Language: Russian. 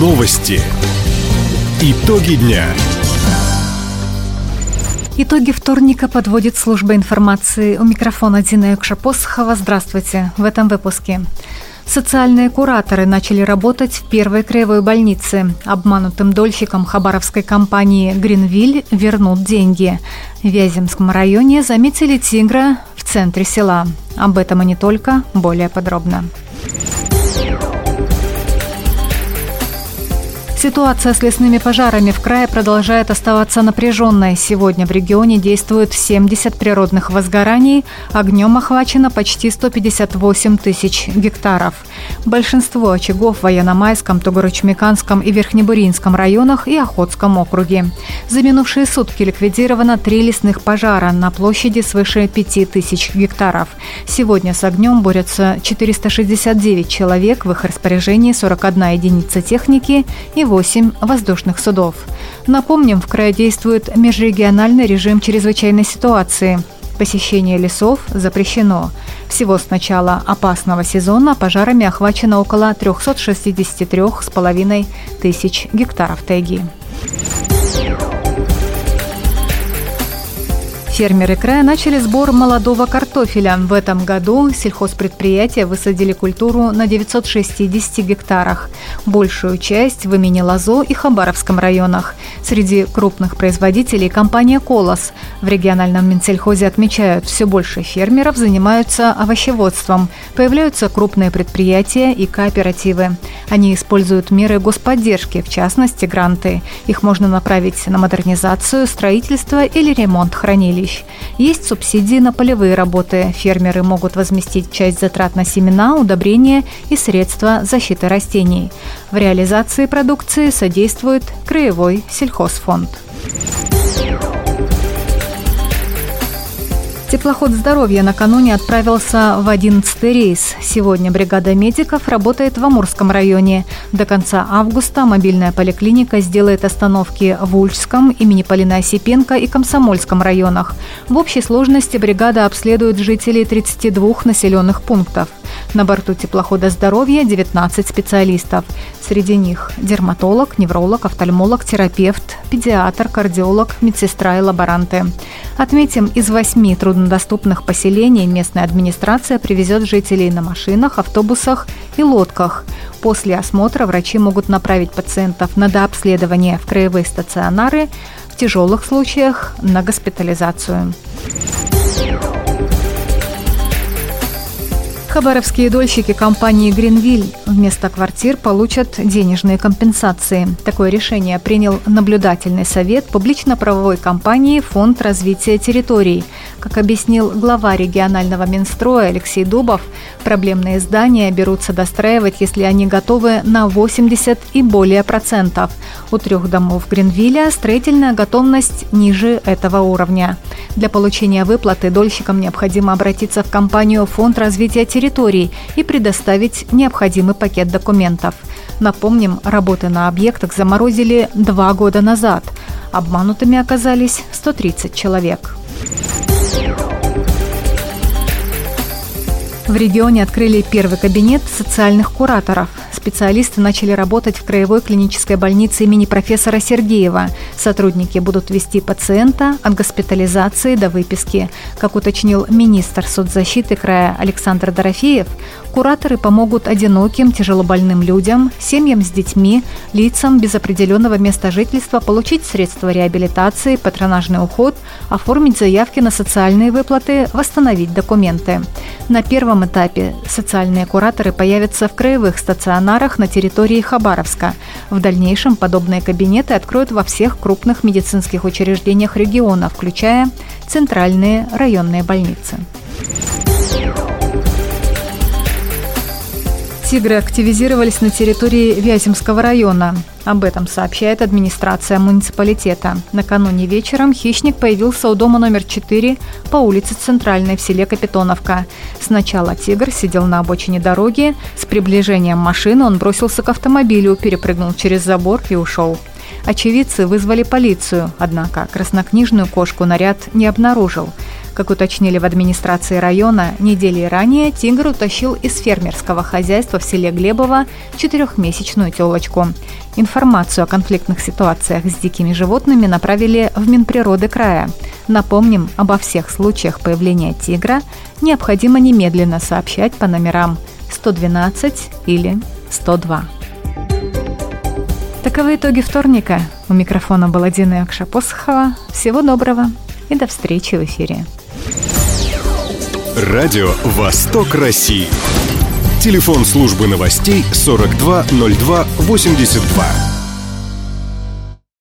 Новости. Итоги дня. Итоги вторника подводит служба информации. У микрофона Дина Юкшапосхова. Здравствуйте. В этом выпуске. Социальные кураторы начали работать в первой краевой больнице. Обманутым дольщикам хабаровской компании «Гринвиль» вернут деньги. В Вяземском районе заметили тигра в центре села. Об этом и не только, более подробно. Ситуация с лесными пожарами в крае продолжает оставаться напряженной. Сегодня в регионе действует 70 природных возгораний. Огнем охвачено почти 158 тысяч гектаров. Большинство очагов в Военно-Майском, Тугорочмеканском и Верхнебуринском районах и Охотском округе. За минувшие сутки ликвидировано три лесных пожара на площади свыше 5 тысяч гектаров. Сегодня с огнем борются 469 человек, в их распоряжении 41 единица техники и 8 воздушных судов. Напомним, в крае действует межрегиональный режим чрезвычайной ситуации. Посещение лесов запрещено. Всего с начала опасного сезона пожарами охвачено около 363,5 тысяч гектаров тайги. Фермеры края начали сбор молодого картофеля. В этом году сельхозпредприятия высадили культуру на 960 гектарах. Большую часть в имени Лазо и Хабаровском районах. Среди крупных производителей компания «Колос». В региональном Минсельхозе отмечают, все больше фермеров занимаются овощеводством. Появляются крупные предприятия и кооперативы. Они используют меры господдержки, в частности, гранты. Их можно направить на модернизацию, строительство или ремонт хранилищ помощь. Есть субсидии на полевые работы. Фермеры могут возместить часть затрат на семена, удобрения и средства защиты растений. В реализации продукции содействует Краевой сельхозфонд. Теплоход здоровья накануне отправился в 11 рейс. Сегодня бригада медиков работает в Амурском районе. До конца августа мобильная поликлиника сделает остановки в Ульчском, имени Полина Осипенко и Комсомольском районах. В общей сложности бригада обследует жителей 32 населенных пунктов. На борту теплохода здоровья 19 специалистов. Среди них дерматолог, невролог, офтальмолог, терапевт, педиатр, кардиолог, медсестра и лаборанты. Отметим, из восьми труднодоступных поселений местная администрация привезет жителей на машинах, автобусах и лодках. После осмотра врачи могут направить пациентов на дообследование в краевые стационары, в тяжелых случаях на госпитализацию. Хабаровские дольщики компании «Гринвиль» вместо квартир получат денежные компенсации. Такое решение принял наблюдательный совет публично-правовой компании «Фонд развития территорий». Как объяснил глава регионального Минстроя Алексей Дубов, проблемные здания берутся достраивать, если они готовы на 80 и более процентов. У трех домов Гринвилля строительная готовность ниже этого уровня. Для получения выплаты дольщикам необходимо обратиться в компанию «Фонд развития территорий» и предоставить необходимый пакет документов. Напомним, работы на объектах заморозили два года назад. Обманутыми оказались 130 человек. В регионе открыли первый кабинет социальных кураторов. Специалисты начали работать в краевой клинической больнице имени профессора Сергеева. Сотрудники будут вести пациента от госпитализации до выписки. Как уточнил министр соцзащиты края Александр Дорофеев, кураторы помогут одиноким, тяжелобольным людям, семьям с детьми, лицам без определенного места жительства получить средства реабилитации, патронажный уход, оформить заявки на социальные выплаты, восстановить документы. На первом этапе социальные кураторы появятся в краевых стационарах на территории Хабаровска. В дальнейшем подобные кабинеты откроют во всех крупных медицинских учреждениях региона, включая центральные районные больницы. Тигры активизировались на территории Вяземского района. Об этом сообщает администрация муниципалитета. Накануне вечером хищник появился у дома номер 4 по улице Центральной в селе Капитоновка. Сначала тигр сидел на обочине дороги. С приближением машины он бросился к автомобилю, перепрыгнул через забор и ушел. Очевидцы вызвали полицию, однако краснокнижную кошку наряд не обнаружил. Как уточнили в администрации района, недели ранее тигр утащил из фермерского хозяйства в селе Глебово четырехмесячную телочку. Информацию о конфликтных ситуациях с дикими животными направили в Минприроды края. Напомним, обо всех случаях появления тигра необходимо немедленно сообщать по номерам 112 или 102. Таковы итоги вторника. У микрофона была Дина Акшапосхова. Всего доброго и до встречи в эфире. Радио «Восток России». Телефон службы новостей 420282.